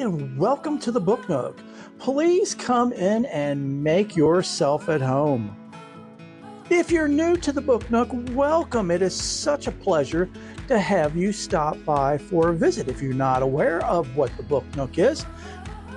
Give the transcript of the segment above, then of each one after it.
and welcome to the Book Nook. Please come in and make yourself at home. If you're new to the Book Nook, welcome. It is such a pleasure to have you stop by for a visit. If you're not aware of what the Book Nook is,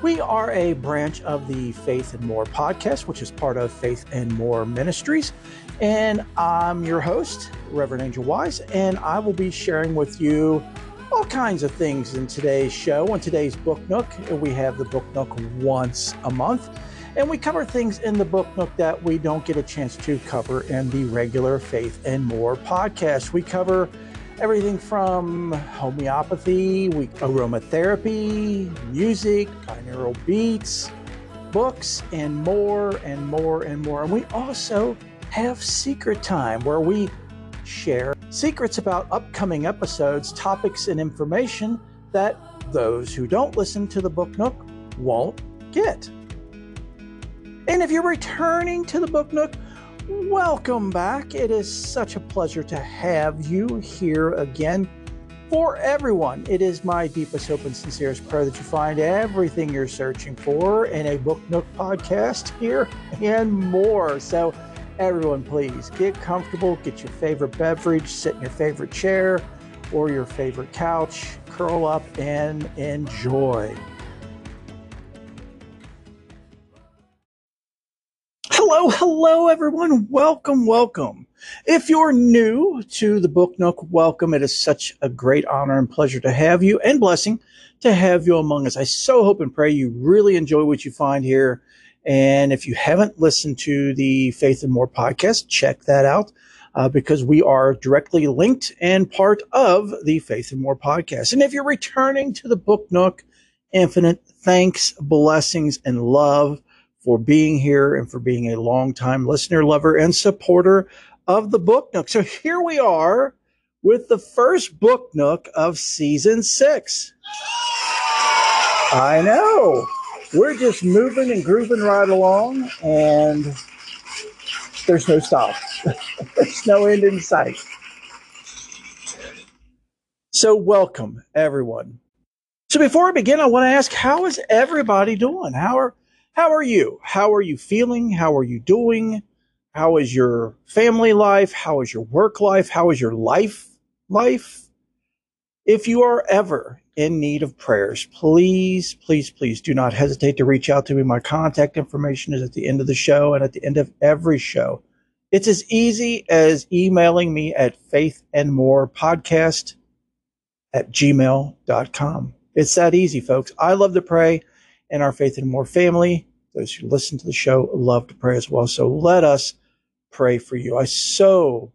we are a branch of the Faith and More podcast, which is part of Faith and More Ministries. And I'm your host, Reverend Angel Wise, and I will be sharing with you all kinds of things in today's show. On today's Book Nook, we have the Book Nook once a month, and we cover things in the Book Nook that we don't get a chance to cover in the regular Faith and More podcast. We cover everything from homeopathy, we, aromatherapy, music, binaural beats, books, and more and more and more. And we also have Secret Time, where we share secrets about upcoming episodes, topics, and information that those who don't listen to the Book Nook won't get. And if you're returning to the Book Nook, welcome back. It is such a pleasure to have you here again. For everyone, it is my deepest hope and sincerest prayer that you find everything you're searching for in a Book Nook podcast here and more. So, Everyone, please get comfortable, get your favorite beverage, sit in your favorite chair or your favorite couch, curl up and enjoy. Hello, hello, everyone. Welcome, welcome. If you're new to the Book Nook, welcome. It is such a great honor and pleasure to have you and blessing to have you among us. I so hope and pray you really enjoy what you find here and if you haven't listened to the Faith and More podcast, check that out uh, because we are directly linked and part of the Faith and More podcast. And if you're returning to the Book Nook, infinite thanks, blessings, and love for being here and for being a longtime listener, lover, and supporter of the Book Nook. So here we are with the first Book Nook of season six. I know we're just moving and grooving right along, and there's no stop. there's no end in sight. So, welcome everyone. So, before I begin, I want to ask, how is everybody doing? How are how are you? How are you feeling? How are you doing? How is your family life? How is your work life? How is your life life? If you are ever in need of prayers, please, please, please do not hesitate to reach out to me. My contact information is at the end of the show and at the end of every show. It's as easy as emailing me at faithandmorepodcast at gmail.com. It's that easy, folks. I love to pray, and our Faith and More family, those who listen to the show, love to pray as well. So let us pray for you. I so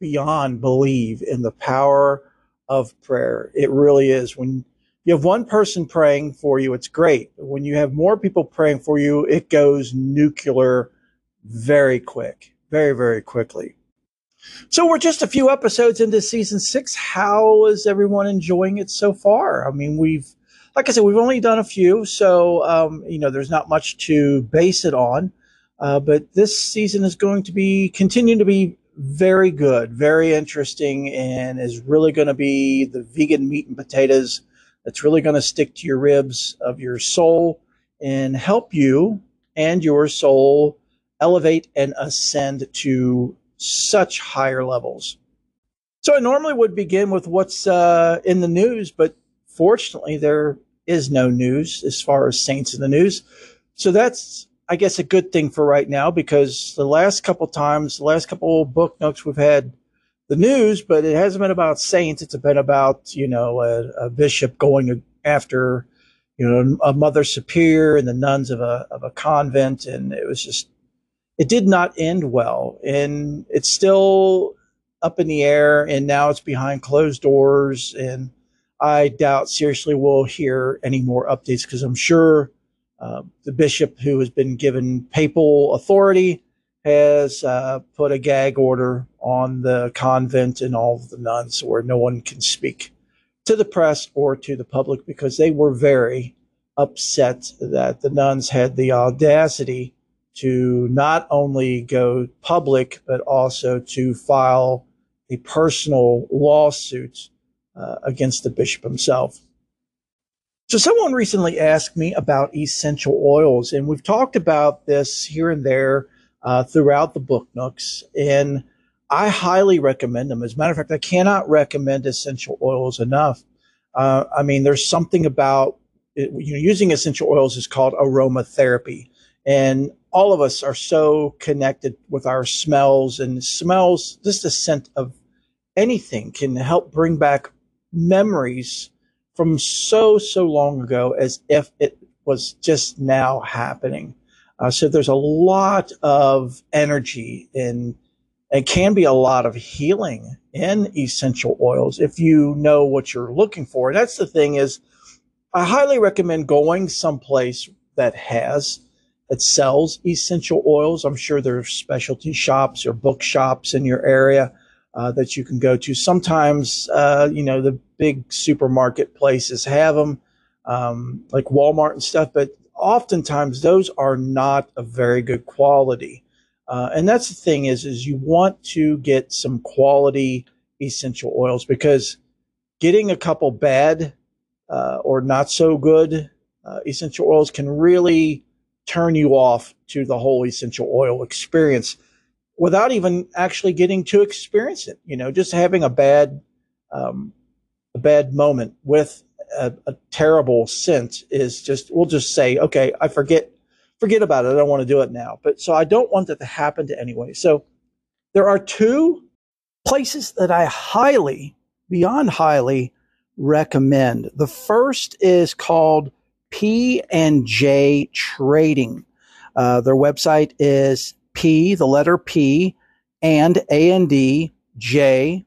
beyond believe in the power of prayer. It really is. When you have one person praying for you, it's great. When you have more people praying for you, it goes nuclear very quick, very, very quickly. So we're just a few episodes into season six. How is everyone enjoying it so far? I mean, we've, like I said, we've only done a few, so um, you know, there's not much to base it on. Uh, but this season is going to be continuing to be very good, very interesting, and is really going to be the vegan meat and potatoes that's really going to stick to your ribs of your soul and help you and your soul elevate and ascend to such higher levels. So I normally would begin with what's uh, in the news, but fortunately, there is no news as far as saints in the news. So that's I guess a good thing for right now because the last couple times, the last couple book nooks we've had the news, but it hasn't been about saints. It's been about you know a, a bishop going after you know a mother superior and the nuns of a of a convent, and it was just it did not end well, and it's still up in the air, and now it's behind closed doors, and I doubt seriously we'll hear any more updates because I'm sure uh, the bishop who has been given papal authority has uh, put a gag order on the convent and all of the nuns where no one can speak to the press or to the public because they were very upset that the nuns had the audacity to not only go public but also to file a personal lawsuit uh, against the bishop himself. So, someone recently asked me about essential oils, and we've talked about this here and there uh, throughout the book nooks. And I highly recommend them. As a matter of fact, I cannot recommend essential oils enough. Uh, I mean, there's something about it, you know, using essential oils is called aromatherapy, and all of us are so connected with our smells and smells. Just the scent of anything can help bring back memories from so, so long ago as if it was just now happening. Uh, so there's a lot of energy in, it can be a lot of healing in essential oils if you know what you're looking for. That's the thing is, I highly recommend going someplace that has that sells essential oils. I'm sure there's specialty shops or bookshops in your area uh, that you can go to. Sometimes, uh, you know, the big supermarket places have them, um, like Walmart and stuff, but oftentimes those are not of very good quality. Uh, and that's the thing is, is you want to get some quality essential oils because getting a couple bad uh, or not so good uh, essential oils can really turn you off to the whole essential oil experience without even actually getting to experience it. You know, just having a bad, um, a bad moment with a, a, terrible scent is just, we'll just say, okay, I forget, forget about it. I don't want to do it now. But so I don't want that to happen to anyway. So there are two places that I highly, beyond highly recommend. The first is called P and J Trading. Uh, their website is P, the letter P, and A and D J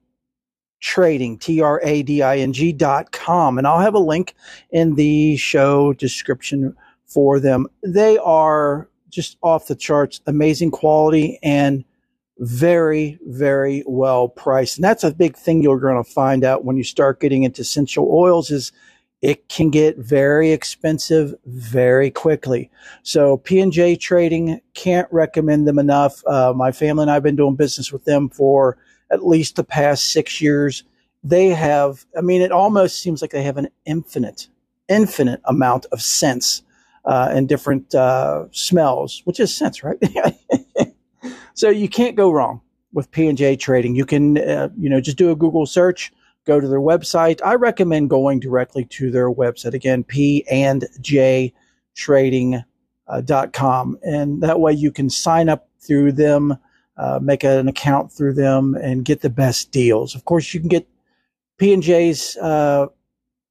trading, T R A D I N G dot com. And I'll have a link in the show description for them. They are just off the charts, amazing quality and very, very well priced. And that's a big thing you're going to find out when you start getting into essential oils is it can get very expensive very quickly. So P&J Trading can't recommend them enough. Uh, my family and I have been doing business with them for at least the past six years. They have, I mean, it almost seems like they have an infinite, infinite amount of scents uh, and different uh, smells, which is scents, right? so you can't go wrong with P&J Trading. You can, uh, you know, just do a Google search go to their website. I recommend going directly to their website. Again, P and J trading.com. Uh, and that way you can sign up through them, uh, make an account through them and get the best deals. Of course, you can get P&J's, uh,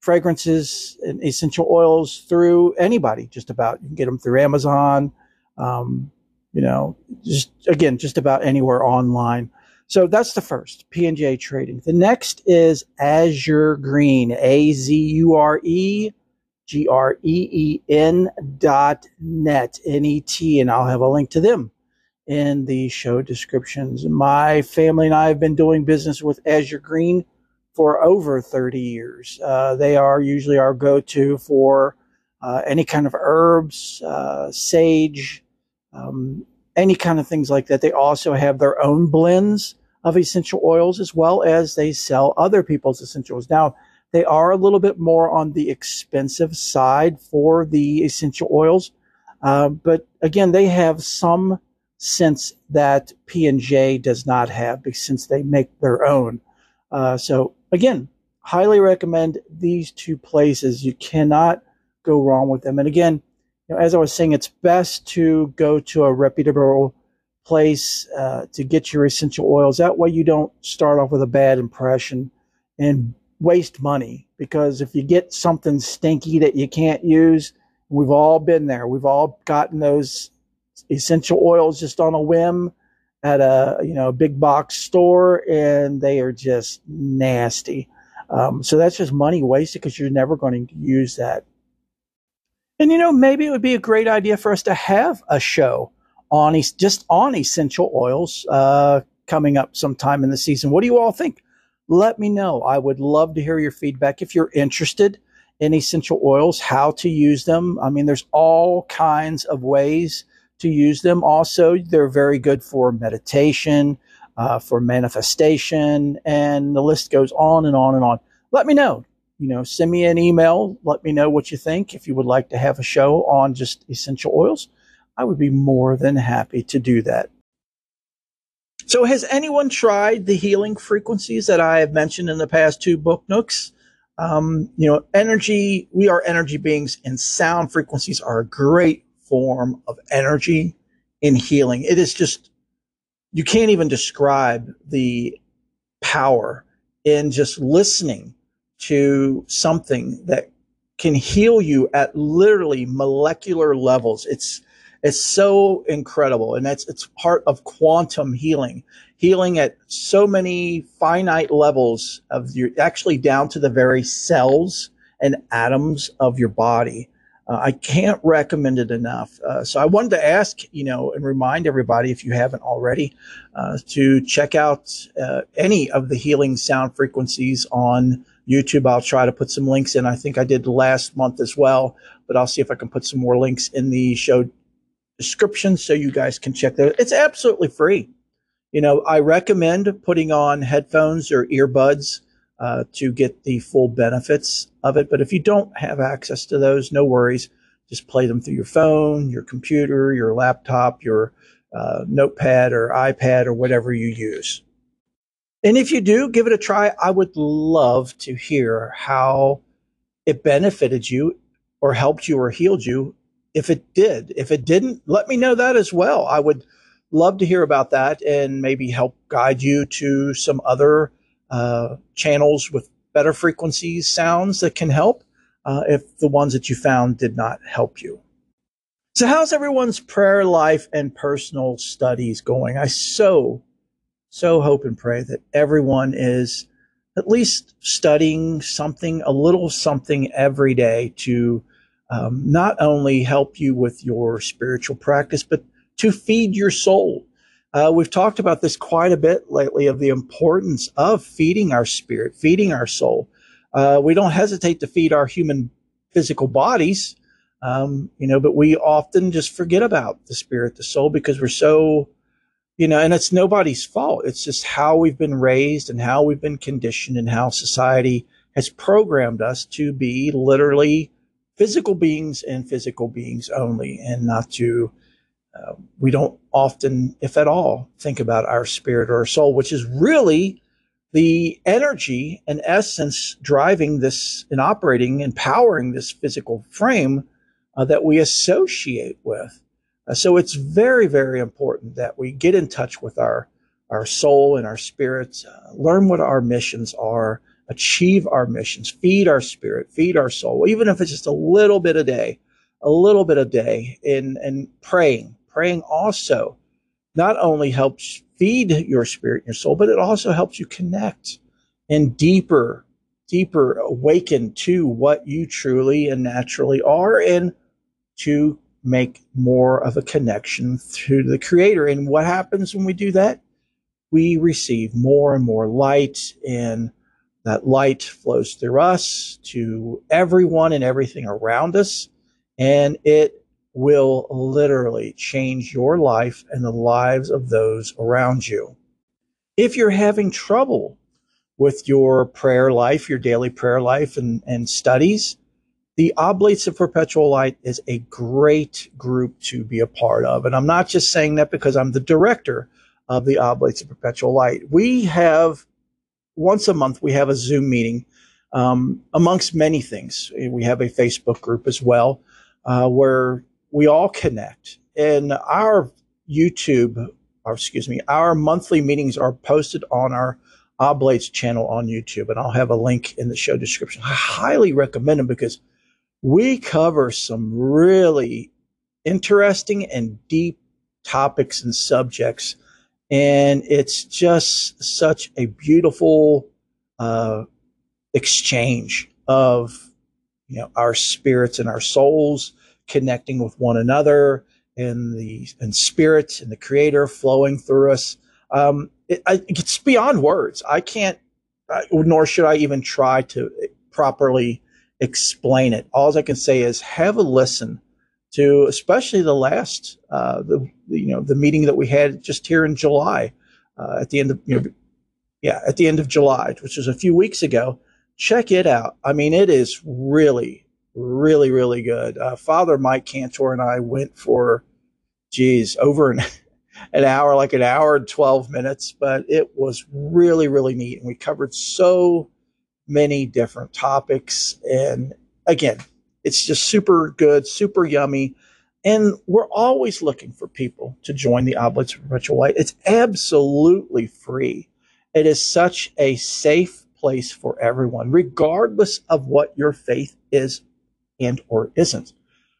fragrances and essential oils through anybody, just about. You can get them through Amazon, um, you know, just again, just about anywhere online. So that's the first, P&J trading. The next is Azure Green, A Z U R E G R E E N dot net, N E T, and I'll have a link to them in the show descriptions. My family and I have been doing business with Azure Green for over 30 years. Uh, they are usually our go to for uh, any kind of herbs, uh, sage, um, any kind of things like that. They also have their own blends of essential oils as well as they sell other people's essentials. Now, they are a little bit more on the expensive side for the essential oils. Uh, but again, they have some sense that P&J does not have since they make their own. Uh, so again, highly recommend these two places. You cannot go wrong with them. And again, know, as I was saying, it's best to go to a reputable place uh, to get your essential oils. That way, you don't start off with a bad impression and waste money. Because if you get something stinky that you can't use, we've all been there. We've all gotten those essential oils just on a whim at a you know big box store, and they are just nasty. Um, so that's just money wasted because you're never going to use that. And you know, maybe it would be a great idea for us to have a show on just on essential oils uh, coming up sometime in the season. What do you all think? Let me know. I would love to hear your feedback if you're interested in essential oils, how to use them. I mean, there's all kinds of ways to use them. Also, they're very good for meditation, uh, for manifestation, and the list goes on and on and on. Let me know. You know, send me an email. Let me know what you think. If you would like to have a show on just essential oils, I would be more than happy to do that. So, has anyone tried the healing frequencies that I have mentioned in the past two book nooks? Um, you know, energy, we are energy beings, and sound frequencies are a great form of energy in healing. It is just, you can't even describe the power in just listening to something that can heal you at literally molecular levels. It's it's so incredible, and that's it's part of quantum healing, healing at so many finite levels of your actually down to the very cells and atoms of your body. Uh, I can't recommend it enough. Uh, so I wanted to ask, you know, and remind everybody, if you haven't already, uh, to check out uh, any of the healing sound frequencies on YouTube. I'll try to put some links in. I think I did last month as well, but I'll see if I can put some more links in the show description so you guys can check that. It's absolutely free. You know, I recommend putting on headphones or earbuds uh, to get the full benefits of it. But if you don't have access to those, no worries. Just play them through your phone, your computer, your laptop, your uh, notepad or iPad or whatever you use. And if you do, give it a try. I would love to hear how it benefited you or helped you or healed you if it did. If it didn't, let me know that as well. I would love to hear about that and maybe help guide you to some other uh, channels with better frequencies, sounds that can help uh, if the ones that you found did not help you. So, how's everyone's prayer life and personal studies going? I so, so hope and pray that everyone is at least studying something, a little something every day to um, not only help you with your spiritual practice, but to feed your soul. Uh, we've talked about this quite a bit lately of the importance of feeding our spirit, feeding our soul. Uh, we don't hesitate to feed our human physical bodies, um, you know, but we often just forget about the spirit, the soul, because we're so, you know, and it's nobody's fault. It's just how we've been raised and how we've been conditioned and how society has programmed us to be literally physical beings and physical beings only, and not to, uh, we don't often, if at all, think about our spirit or our soul, which is really the energy and essence driving this and operating and powering this physical frame uh, that we associate with. Uh, so it's very, very important that we get in touch with our, our soul and our spirits, uh, learn what our missions are, achieve our missions, feed our spirit, feed our soul, even if it's just a little bit a day, a little bit a day in, in praying. Praying also not only helps feed your spirit and your soul, but it also helps you connect and deeper, deeper awaken to what you truly and naturally are and to make more of a connection to the creator. And what happens when we do that? We receive more and more light and that light flows through us to everyone and everything around us, and it will literally change your life and the lives of those around you. If you're having trouble with your prayer life, your daily prayer life and, and studies, the Oblates of Perpetual Light is a great group to be a part of. And I'm not just saying that because I'm the director of the Oblates of Perpetual Light. We have once a month we have a Zoom meeting. Um, amongst many things, we have a Facebook group as well uh, where we all connect. And our YouTube, or excuse me, our monthly meetings are posted on our Oblates channel on YouTube, and I'll have a link in the show description. I highly recommend them because we cover some really interesting and deep topics and subjects and it's just such a beautiful uh, exchange of you know our spirits and our souls connecting with one another and the and spirit and the creator flowing through us. Um, it, I, it's beyond words. I can't uh, nor should i even try to properly explain it all i can say is have a listen to especially the last uh, the you know the meeting that we had just here in July uh, at the end of you know yeah at the end of July, which was a few weeks ago. check it out. I mean, it is really, really, really good. Uh, Father Mike Cantor and I went for, geez, over an, an hour, like an hour and 12 minutes, but it was really, really neat. And we covered so many different topics. And again, it's just super good, super yummy. And we're always looking for people to join the Oblates of Perpetual Light. It's absolutely free. It is such a safe place for everyone, regardless of what your faith is and or isn't.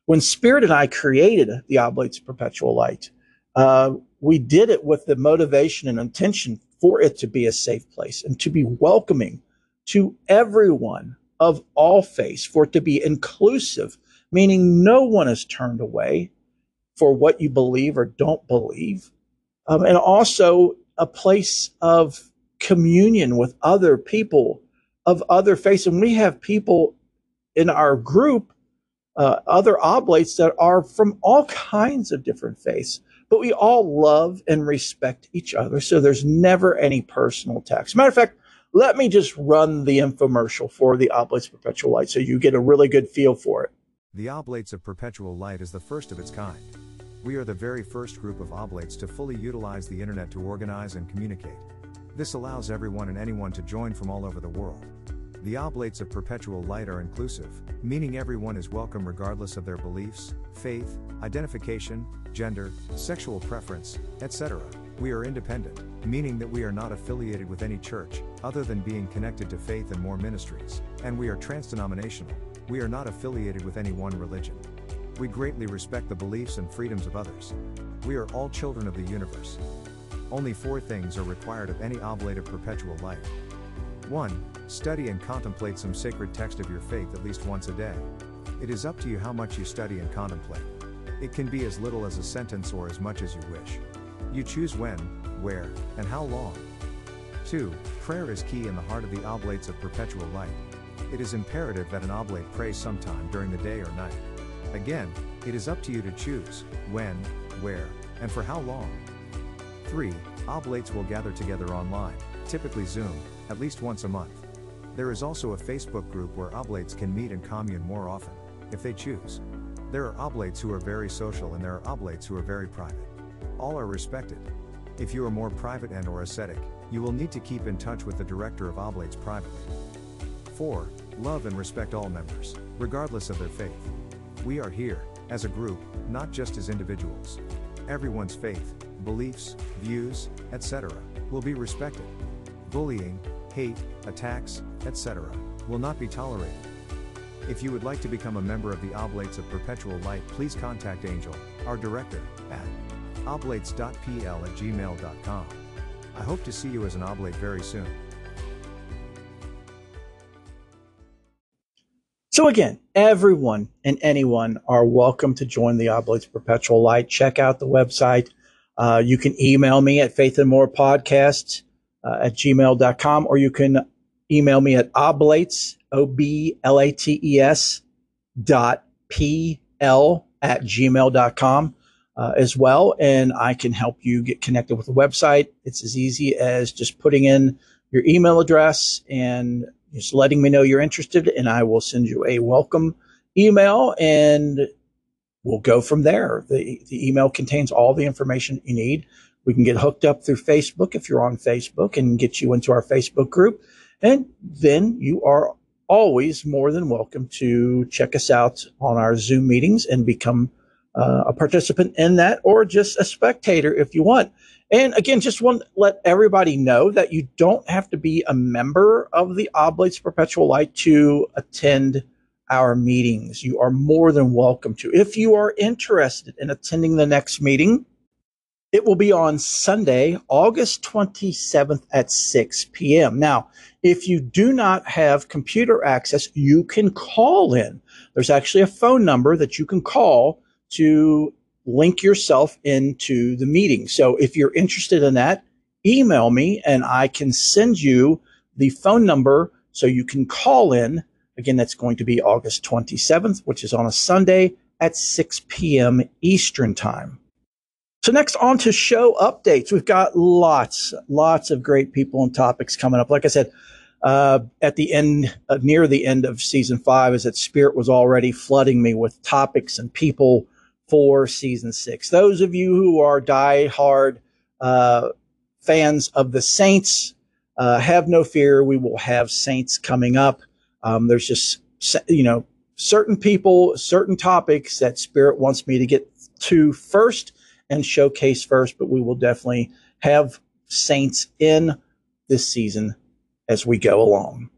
When Spirit and I created the Oblates of Perpetual Light, uh, we did it with the motivation and intention for it to be a safe place and to be welcoming to everyone of all faiths, for it to be inclusive, meaning no one is turned away for what you believe or don't believe. Um, and also a place of communion with other people of other faiths. And we have people in our group, uh, other oblates that are from all kinds of different faiths, but we all love and respect each other. So there's never any personal attacks. Matter of fact, let me just run the infomercial for the Oblates of Perpetual Light so you get a really good feel for it. The Oblates of Perpetual Light is the first of its kind. We are the very first group of oblates to fully utilize the internet to organize and communicate. This allows everyone and anyone to join from all over the world. The Oblates of Perpetual Light are inclusive, meaning everyone is welcome regardless of their beliefs, faith, identification, gender, sexual preference, etc. We are independent, meaning that we are not affiliated with any church, other than being connected to faith and more ministries, and we are trans-denominational. We are not affiliated with any one religion. We greatly respect the beliefs and freedoms of others. We are all children of the universe. Only four things are required of any oblate of perpetual life. 1. Study and contemplate some sacred text of your faith at least once a day. It is up to you how much you study and contemplate. It can be as little as a sentence or as much as you wish. You choose when, where, and how long. 2. Prayer is key in the heart of the oblates of perpetual light. It is imperative that an oblate pray sometime during the day or night. Again, it is up to you to choose when, where, and for how long. 3. Oblates will gather together online, typically Zoom, at least once a month. There is also a Facebook group where oblates can meet and commune more often, if they choose. There are oblates who are very social and there are oblates who are very private. All are respected. If you are more private and or ascetic, you will need to keep in touch with the director of oblates privately. 4. Love and respect all members, regardless of their faith. We are here, as a group, not just as individuals. Everyone's faith, beliefs, views, etc., will be respected. Bullying, hate, attacks, etc., will not be tolerated. If you would like to become a member of the Oblates of Perpetual Light, please contact Angel, our director, at oblates.pl at gmail.com. I hope to see you as an oblate very soon. So again, everyone and anyone are welcome to join the Oblates Perpetual Light. Check out the website uh, you can email me at faith and more podcast uh, at gmail.com, or you can email me at oblates, O-B-L-A-T-E-S dot P-L at gmail.com uh, as well. And I can help you get connected with the website. It's as easy as just putting in your email address and just letting me know you're interested, and I will send you a welcome email and we'll go from there. The, the email contains all the information you need. We can get hooked up through Facebook if you're on Facebook and get you into our Facebook group. And then you are always more than welcome to check us out on our Zoom meetings and become uh, a participant in that or just a spectator if you want. And again, just want to let everybody know that you don't have to be a member of the Oblates Perpetual Light to attend our meetings. You are more than welcome to. If you are interested in attending the next meeting, it will be on Sunday, August 27th at 6 p.m. Now, if you do not have computer access, you can call in. There's actually a phone number that you can call to link yourself into the meeting. So if you're interested in that, email me and I can send you the phone number so you can call in Again, that's going to be August 27th, which is on a Sunday at 6 p.m. Eastern Time. So next on to show updates. We've got lots, lots of great people and topics coming up. Like I said, uh, at the end, uh, near the end of season five, is that Spirit was already flooding me with topics and people for season six. Those of you who are die-hard uh, fans of the Saints, uh, have no fear. We will have Saints coming up. Um, there's just, you know, certain people, certain topics that Spirit wants me to get to first and showcase first, but we will definitely have Saints in this season as we go along.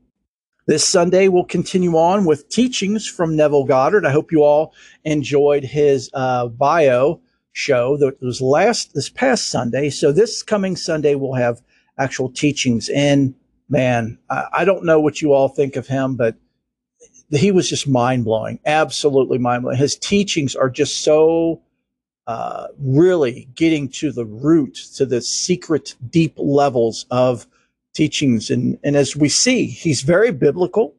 This Sunday, we'll continue on with teachings from Neville Goddard. I hope you all enjoyed his uh, bio show that was last this past Sunday. So this coming Sunday, we'll have actual teachings. And man, I, I don't know what you all think of him, but he was just mind blowing, absolutely mind blowing. His teachings are just so uh, really getting to the root, to the secret, deep levels of teachings. And, and as we see, he's very biblical.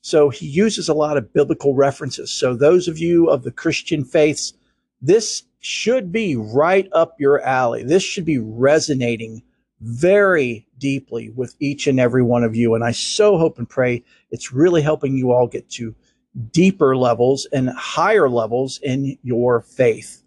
So he uses a lot of biblical references. So those of you of the Christian faiths, this should be right up your alley. This should be resonating very deeply with each and every one of you. And I so hope and pray it's really helping you all get to deeper levels and higher levels in your faith.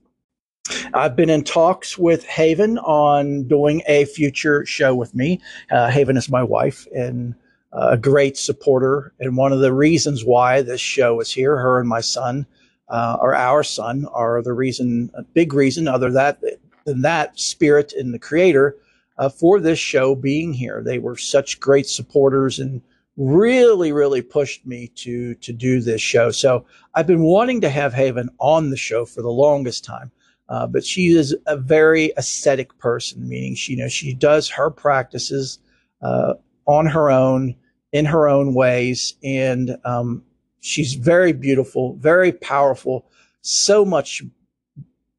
I've been in talks with Haven on doing a future show with me. Uh, Haven is my wife and a great supporter. And one of the reasons why this show is here, her and my son, uh, or our son, are the reason, a big reason, other that than that, Spirit in the Creator uh, for this show being here. They were such great supporters and really, really pushed me to to do this show. So I've been wanting to have Haven on the show for the longest time. Uh, but she is a very ascetic person, meaning she you know she does her practices uh, on her own in her own ways, and um, she's very beautiful, very powerful, so much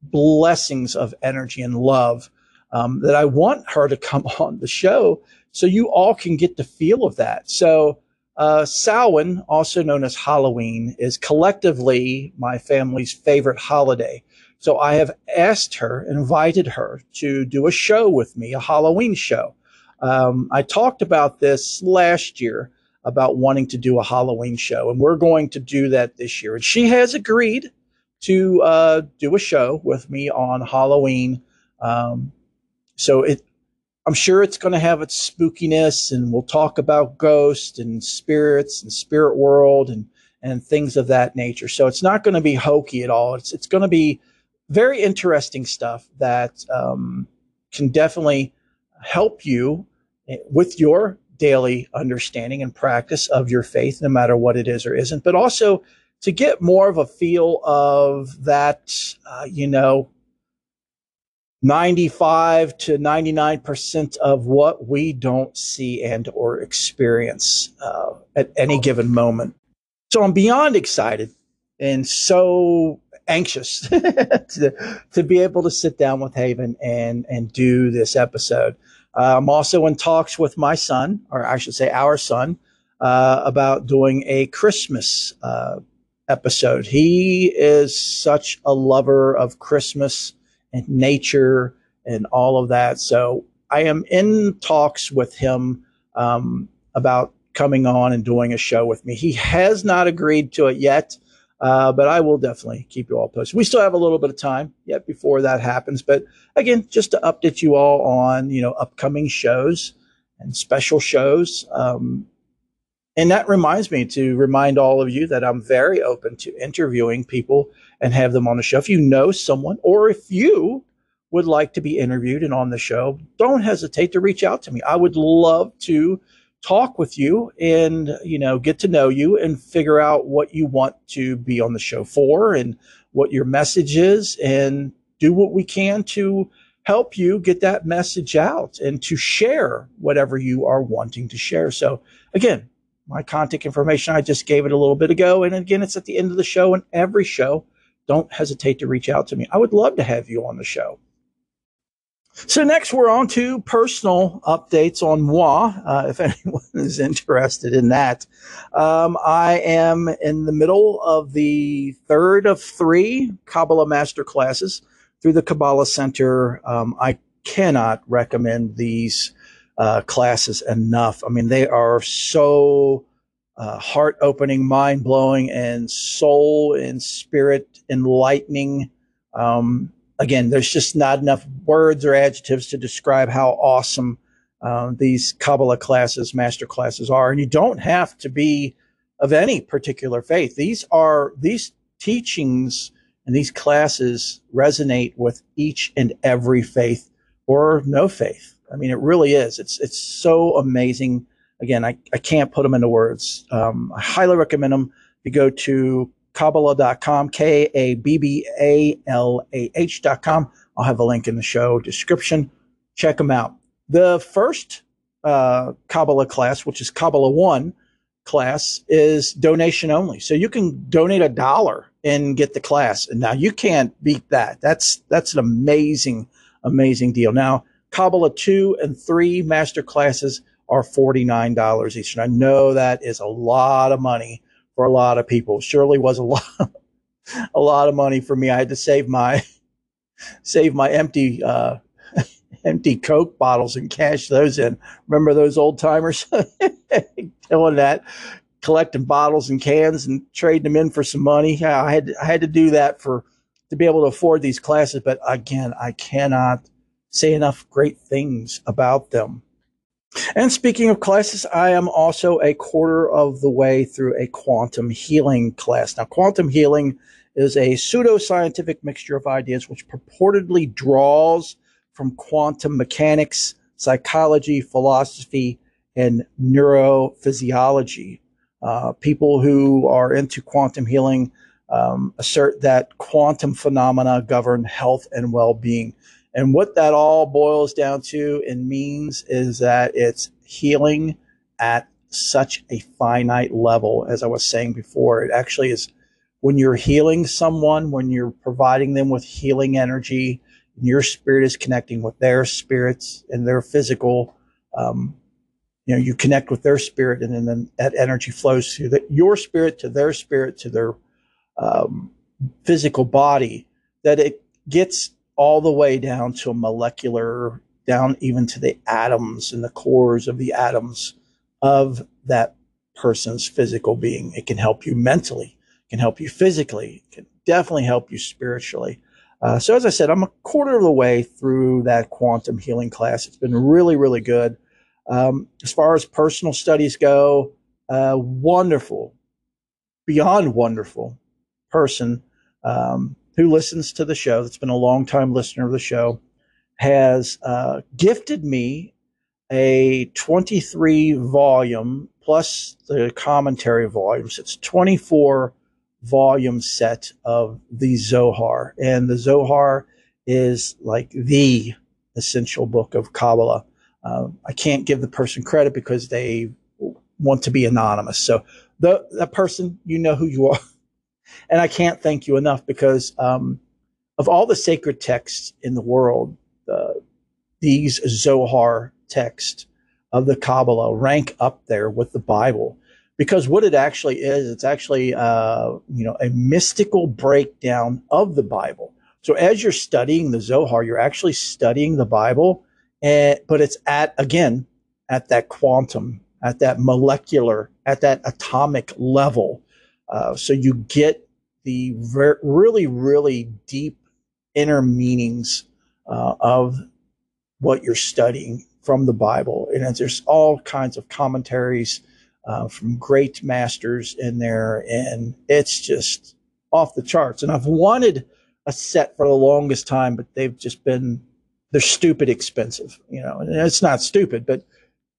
blessings of energy and love um, that I want her to come on the show so you all can get the feel of that. So, uh, Samhain, also known as Halloween, is collectively my family's favorite holiday. So I have asked her, invited her to do a show with me, a Halloween show. Um, I talked about this last year about wanting to do a Halloween show, and we're going to do that this year. And she has agreed to uh, do a show with me on Halloween. Um, so it, I'm sure it's going to have its spookiness, and we'll talk about ghosts and spirits and spirit world and and things of that nature. So it's not going to be hokey at all. It's it's going to be very interesting stuff that um, can definitely help you with your daily understanding and practice of your faith, no matter what it is or isn't, but also to get more of a feel of that, uh, you know, 95 to 99% of what we don't see and or experience uh, at any given moment. So I'm beyond excited and so anxious to, to be able to sit down with Haven and, and do this episode. Uh, I'm also in talks with my son, or I should say our son, uh, about doing a Christmas uh, episode. He is such a lover of Christmas and nature and all of that. So I am in talks with him um, about coming on and doing a show with me. He has not agreed to it yet, uh, but I will definitely keep you all posted. We still have a little bit of time yet before that happens. But again, just to update you all on you know upcoming shows and special shows. Um, and that reminds me to remind all of you that I'm very open to interviewing people and have them on the show. If you know someone or if you would like to be interviewed and on the show, don't hesitate to reach out to me. I would love to talk with you and, you know, get to know you and figure out what you want to be on the show for and what your message is and do what we can to help you get that message out and to share whatever you are wanting to share. So again, my contact information, I just gave it a little bit ago. And again, it's at the end of the show and every show don't hesitate to reach out to me. I would love to have you on the show. So next we're on to personal updates on moi, uh, if anyone is interested in that. Um, I am in the middle of the third of three Kabbalah master classes through the Kabbalah Center. Um, I cannot recommend these uh, classes enough. I mean, they are so uh, heart opening, mind blowing, and soul and spirit enlightening. Um, again, there's just not enough words or adjectives to describe how awesome uh, these Kabbalah classes, master classes are. And you don't have to be of any particular faith. These are these teachings and these classes resonate with each and every faith or no faith. I mean, it really is. It's it's so amazing. Again, I, I can't put them into words. Um, I highly recommend them. You go to Kabbalah.com, K A B B A L A H.com. I'll have a link in the show description. Check them out. The first uh, Kabbalah class, which is Kabbalah 1 class, is donation only. So you can donate a dollar and get the class. And now you can't beat that. That's that's an amazing, amazing deal. Now, Kabbalah 2 and 3 master classes are $49 each. And I know that is a lot of money for a lot of people. Surely was a lot, a lot of money for me. I had to save my, save my empty, uh, empty Coke bottles and cash those in. Remember those old timers doing that, collecting bottles and cans and trading them in for some money. I had, I had to do that for, to be able to afford these classes. But again, I cannot say enough great things about them. And speaking of classes, I am also a quarter of the way through a quantum healing class. Now, quantum healing is a pseudo-scientific mixture of ideas which purportedly draws from quantum mechanics, psychology, philosophy, and neurophysiology. Uh, people who are into quantum healing um, assert that quantum phenomena govern health and well-being. And what that all boils down to and means is that it's healing at such a finite level. As I was saying before, it actually is when you're healing someone, when you're providing them with healing energy, and your spirit is connecting with their spirits and their physical. Um, you know, you connect with their spirit, and then that energy flows through the, your spirit to their spirit to their um, physical body. That it gets all the way down to a molecular, down even to the atoms and the cores of the atoms of that person's physical being. It can help you mentally, can help you physically, can definitely help you spiritually. Uh, so, as I said, I'm a quarter of the way through that quantum healing class. It's been really, really good. Um, as far as personal studies go, uh, wonderful, beyond wonderful person. Um, who listens to the show, that's been a long time listener of the show, has uh, gifted me a 23 volume plus the commentary volumes. It's 24 volume set of the Zohar. And the Zohar is like the essential book of Kabbalah. Uh, I can't give the person credit because they want to be anonymous. So the, that person, you know who you are. And I can't thank you enough because um, of all the sacred texts in the world, uh, these Zohar texts of the Kabbalah rank up there with the Bible because what it actually is, it's actually uh, you know a mystical breakdown of the Bible. So as you're studying the Zohar, you're actually studying the Bible, and, but it's at again at that quantum, at that molecular, at that atomic level. Uh, so you get the really, really deep inner meanings uh, of what you're studying from the Bible. And there's all kinds of commentaries uh, from great masters in there, and it's just off the charts. And I've wanted a set for the longest time, but they've just been they're stupid expensive, you know. And it's not stupid, but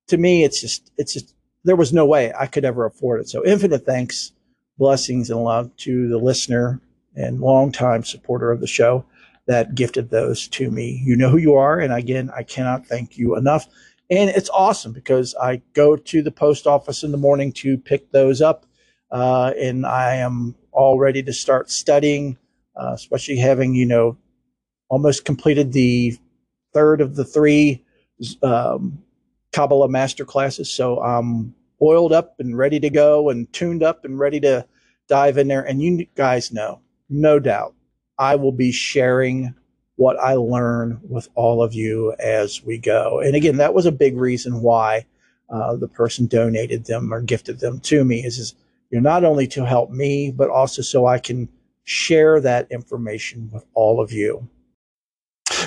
to me, it's just it's just there was no way I could ever afford it. So infinite thanks blessings and love to the listener and longtime supporter of the show that gifted those to me. You know who you are. And again, I cannot thank you enough. And it's awesome because I go to the post office in the morning to pick those up. Uh, and I am all ready to start studying, uh, especially having, you know, almost completed the third of the three um, Kabbalah master classes. So I'm oiled up and ready to go and tuned up and ready to dive in there. And you guys know, no doubt, I will be sharing what I learn with all of you as we go. And again, that was a big reason why uh, the person donated them or gifted them to me is, is you're not only to help me, but also so I can share that information with all of you.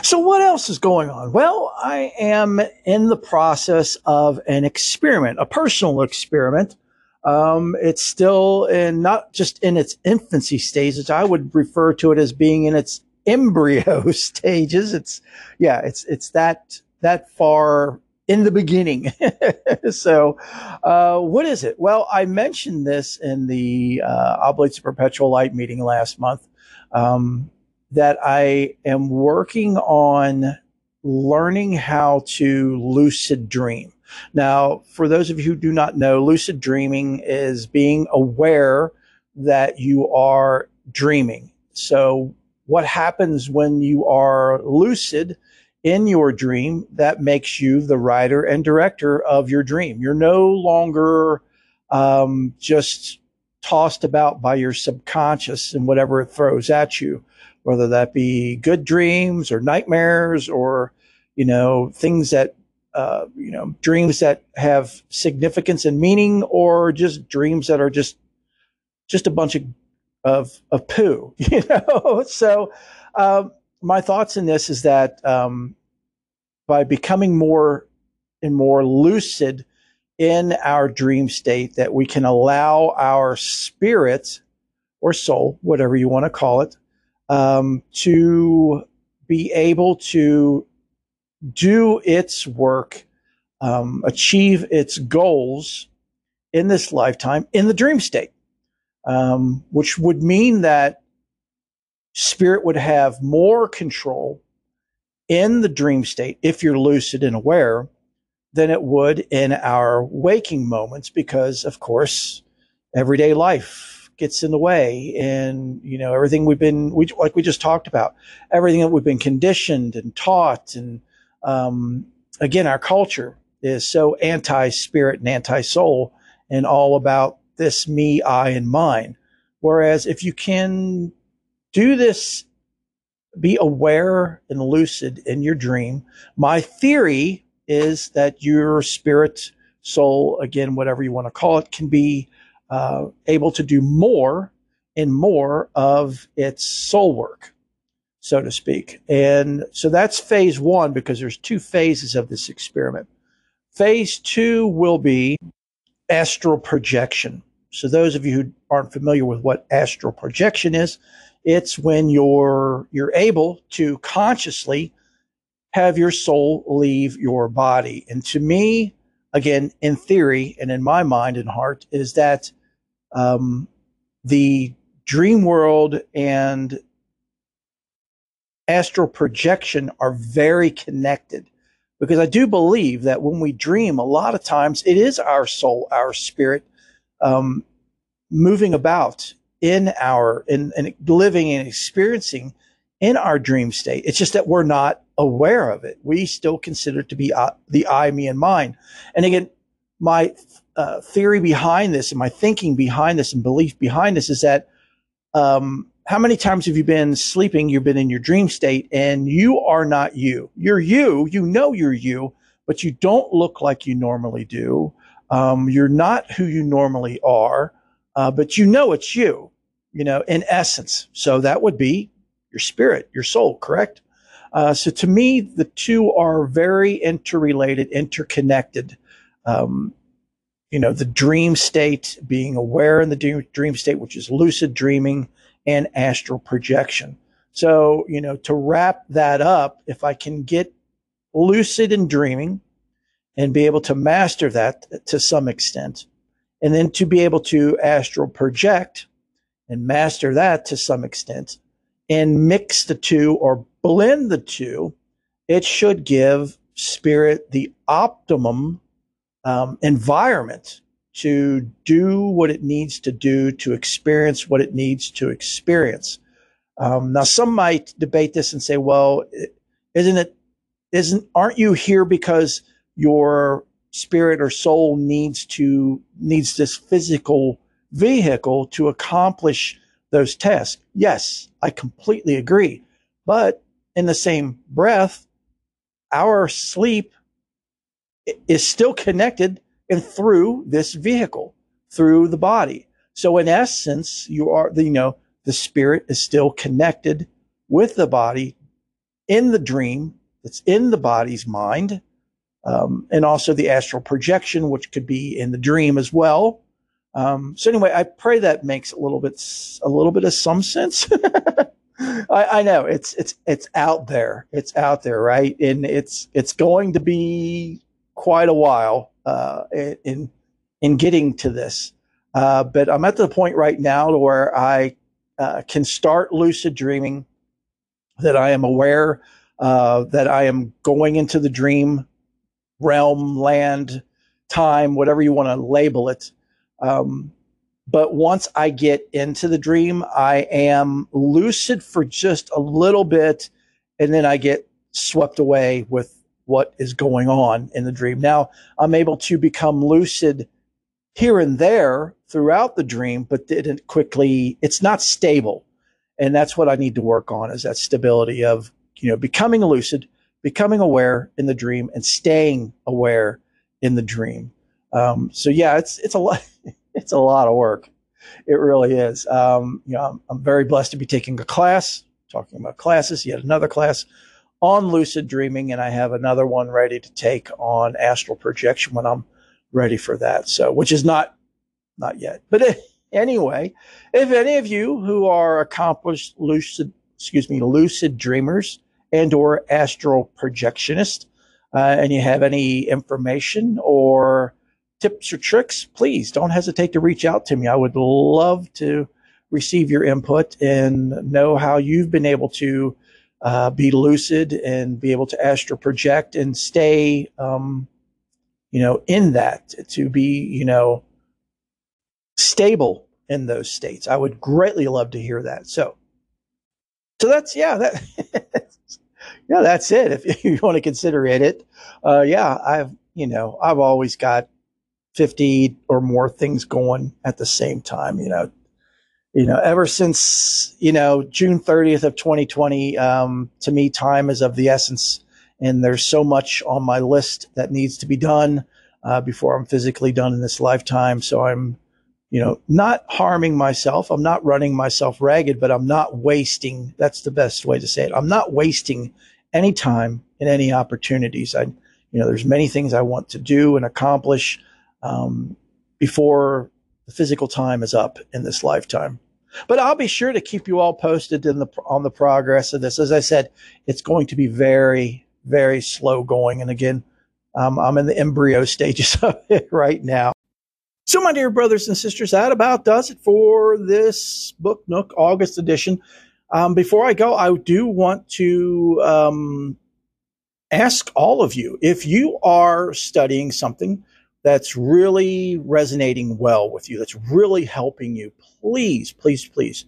So what else is going on? Well, I am in the process of an experiment, a personal experiment. Um, it's still in not just in its infancy stages. I would refer to it as being in its embryo stages. It's yeah, it's it's that that far in the beginning. so, uh, what is it? Well, I mentioned this in the uh, Oblates of Perpetual Light meeting last month. Um, that I am working on learning how to lucid dream. Now, for those of you who do not know, lucid dreaming is being aware that you are dreaming. So, what happens when you are lucid in your dream that makes you the writer and director of your dream? You're no longer um, just tossed about by your subconscious and whatever it throws at you whether that be good dreams or nightmares or, you know, things that, uh, you know, dreams that have significance and meaning or just dreams that are just, just a bunch of, of, of poo, you know? so, um, my thoughts in this is that, um, by becoming more and more lucid in our dream state that we can allow our spirit or soul, whatever you want to call it, um, to be able to do its work, um, achieve its goals in this lifetime in the dream state, um, which would mean that spirit would have more control in the dream state if you're lucid and aware than it would in our waking moments because of course everyday life gets in the way and you know everything we've been we like we just talked about everything that we've been conditioned and taught and um, again our culture is so anti-spirit and anti-soul and all about this me i and mine. Whereas if you can do this be aware and lucid in your dream my theory is that your spirit soul again whatever you want to call it can be uh, able to do more and more of its soul work, so to speak. And so that's phase one because there's two phases of this experiment. Phase two will be astral projection. So those of you who aren't familiar with what astral projection is, it's when you're you're able to consciously have your soul leave your body. And to me, again, in theory and in my mind and heart, is that um, the dream world and astral projection are very connected because I do believe that when we dream, a lot of times it is our soul, our spirit, um, moving about in our in, in living and experiencing in our dream state. It's just that we're not aware of it. We still consider it to be uh, the I, me, and mine. And again, my uh, theory behind this and my thinking behind this and belief behind this is that um, how many times have you been sleeping? You've been in your dream state and you are not you. You're you. You know you're you, but you don't look like you normally do. Um, you're not who you normally are, uh, but you know it's you, you know, in essence. So that would be your spirit, your soul, correct? Uh, so to me, the two are very interrelated, interconnected. Um, you know, the dream state, being aware in the dream state, which is lucid dreaming and astral projection. So, you know, to wrap that up, if I can get lucid in dreaming and be able to master that to some extent, and then to be able to astral project and master that to some extent and mix the two or blend the two, it should give spirit the optimum um, environment to do what it needs to do to experience what it needs to experience. Um, now, some might debate this and say, "Well, isn't it? Isn't aren't you here because your spirit or soul needs to needs this physical vehicle to accomplish those tasks?" Yes, I completely agree. But in the same breath, our sleep is still connected and through this vehicle, through the body. So in essence, you are, you know, the spirit is still connected with the body in the dream that's in the body's mind. Um, and also the astral projection, which could be in the dream as well. Um, so anyway, I pray that makes a little bit, a little bit of some sense. I, I, know it's, it's, it's out there. It's out there, right? And it's, it's going to be quite a while, uh, in, in getting to this. Uh, but I'm at the point right now to where I, uh, can start lucid dreaming that I am aware, uh, that I am going into the dream realm, land, time, whatever you want to label it. Um, but once I get into the dream, I am lucid for just a little bit, and then I get swept away with what is going on in the dream. Now I'm able to become lucid here and there throughout the dream, but didn't quickly, it's not stable. And that's what I need to work on is that stability of, you know, becoming lucid, becoming aware in the dream and staying aware in the dream. Um, so yeah, it's, it's a lot. it's a lot of work. It really is. Um, you know, I'm, I'm, very blessed to be taking a class, talking about classes, yet another class on lucid dreaming, and I have another one ready to take on astral projection when I'm ready for that. So, which is not not yet, but anyway, if any of you who are accomplished lucid, excuse me, lucid dreamers and or astral projectionists, uh, and you have any information or tips or tricks, please don't hesitate to reach out to me. I would love to receive your input and know how you've been able to uh, be lucid and be able to astral project and stay, um, you know, in that to be, you know, stable in those states. I would greatly love to hear that. So, so that's yeah, that yeah, that's it. If you want to consider it, it uh, yeah, I've you know I've always got 50 or more things going at the same time, you know. You know, ever since, you know, June 30th of 2020, um, to me, time is of the essence. And there's so much on my list that needs to be done uh, before I'm physically done in this lifetime. So I'm, you know, not harming myself. I'm not running myself ragged, but I'm not wasting. That's the best way to say it. I'm not wasting any time and any opportunities. I, you know, there's many things I want to do and accomplish um, before the physical time is up in this lifetime. But I'll be sure to keep you all posted the on the progress of this. As I said, it's going to be very, very slow going. And again, um, I'm in the embryo stages of it right now. So, my dear brothers and sisters, that about does it for this Book Nook August edition. Um, before I go, I do want to um, ask all of you if you are studying something that's really resonating well with you, that's really helping you, please, please, please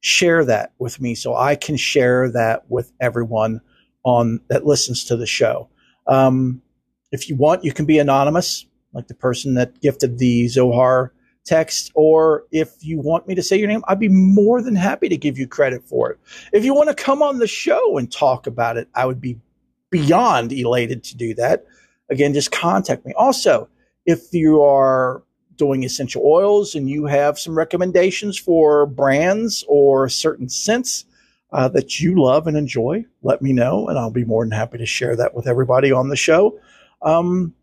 share that with me so I can share that with everyone on that listens to the show. Um, if you want, you can be anonymous, like the person that gifted the Zohar text, or if you want me to say your name, I'd be more than happy to give you credit for it. If you want to come on the show and talk about it, I would be beyond elated to do that. Again, just contact me. Also, if you are doing essential oils and you have some recommendations for brands or certain scents uh, that you love and enjoy, let me know, and I'll be more than happy to share that with everybody on the show. Um,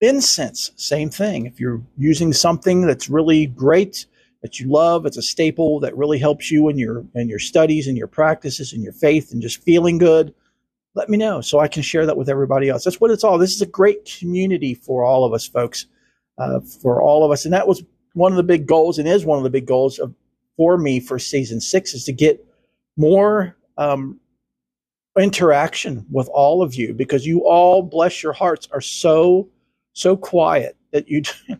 incense, same thing. If you're using something that's really great that you love, it's a staple that really helps you in your in your studies and your practices and your faith and just feeling good let me know so I can share that with everybody else. That's what it's all. This is a great community for all of us, folks, uh, for all of us. And that was one of the big goals and is one of the big goals of, for me for season six is to get more um, interaction with all of you because you all, bless your hearts, are so, so quiet that you,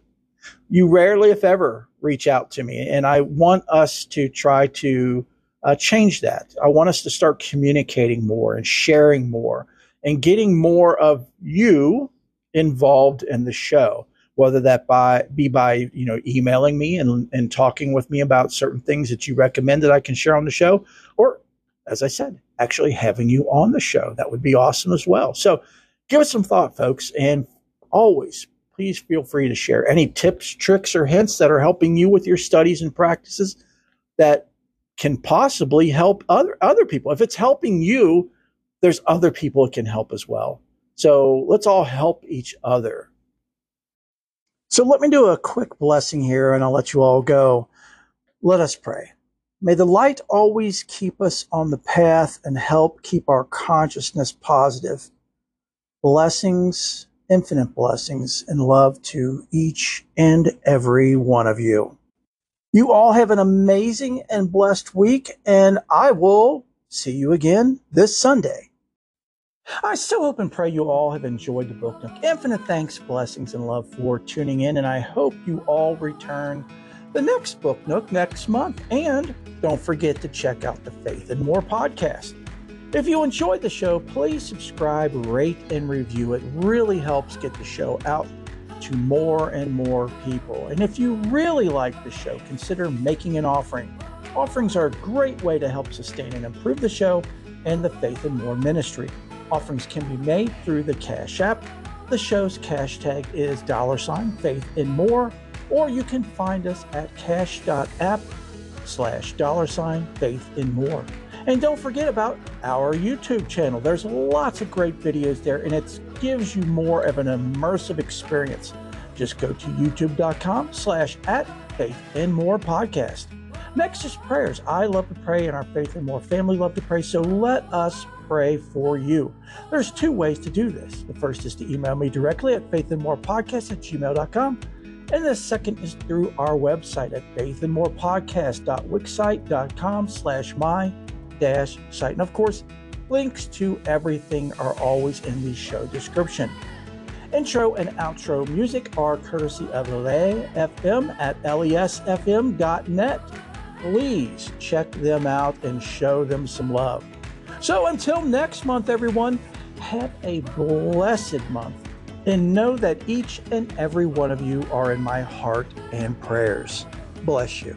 you rarely, if ever, reach out to me. And I want us to try to uh, change that. I want us to start communicating more and sharing more and getting more of you involved in the show, whether that by be by you know emailing me and, and talking with me about certain things that you recommend that I can share on the show, or as I said, actually having you on the show. That would be awesome as well. So give it some thought, folks. And always, please feel free to share any tips, tricks, or hints that are helping you with your studies and practices that can possibly help other other people. If it's helping you, there's other people it can help as well. So let's all help each other. So let me do a quick blessing here and I'll let you all go. Let us pray. May the light always keep us on the path and help keep our consciousness positive. Blessings, infinite blessings, and love to each and every one of you. You all have an amazing and blessed week, and I will see you again this Sunday. I so hope and pray you all have enjoyed the Book Nook. Infinite thanks, blessings, and love for tuning in, and I hope you all return the next Book Nook next month. And don't forget to check out the Faith and More podcast. If you enjoyed the show, please subscribe, rate, and review. It really helps get the show out to more and more people. And if you really like the show, consider making an offering. Offerings are a great way to help sustain and improve the show and the Faith and More ministry. Offerings can be made through the Cash App. The show's cash tag is dollar sign faith in more, or you can find us at cash.app slash dollar sign faith in more. And don't forget about our YouTube channel. There's lots of great videos there, and it gives you more of an immersive experience. Just go to youtube.com slash at faith and more podcast. Next is prayers. I love to pray, and our faith and more family love to pray. So let us pray for you. There's two ways to do this. The first is to email me directly at faithandmorepodcast at gmail.com. And the second is through our website at faithandmorepodcast.wixsite.com slash my dash site. And of course, links to everything are always in the show description. Intro and outro music are courtesy of Lesfm at lesfm.net. Please check them out and show them some love. So until next month, everyone, have a blessed month and know that each and every one of you are in my heart and prayers. Bless you.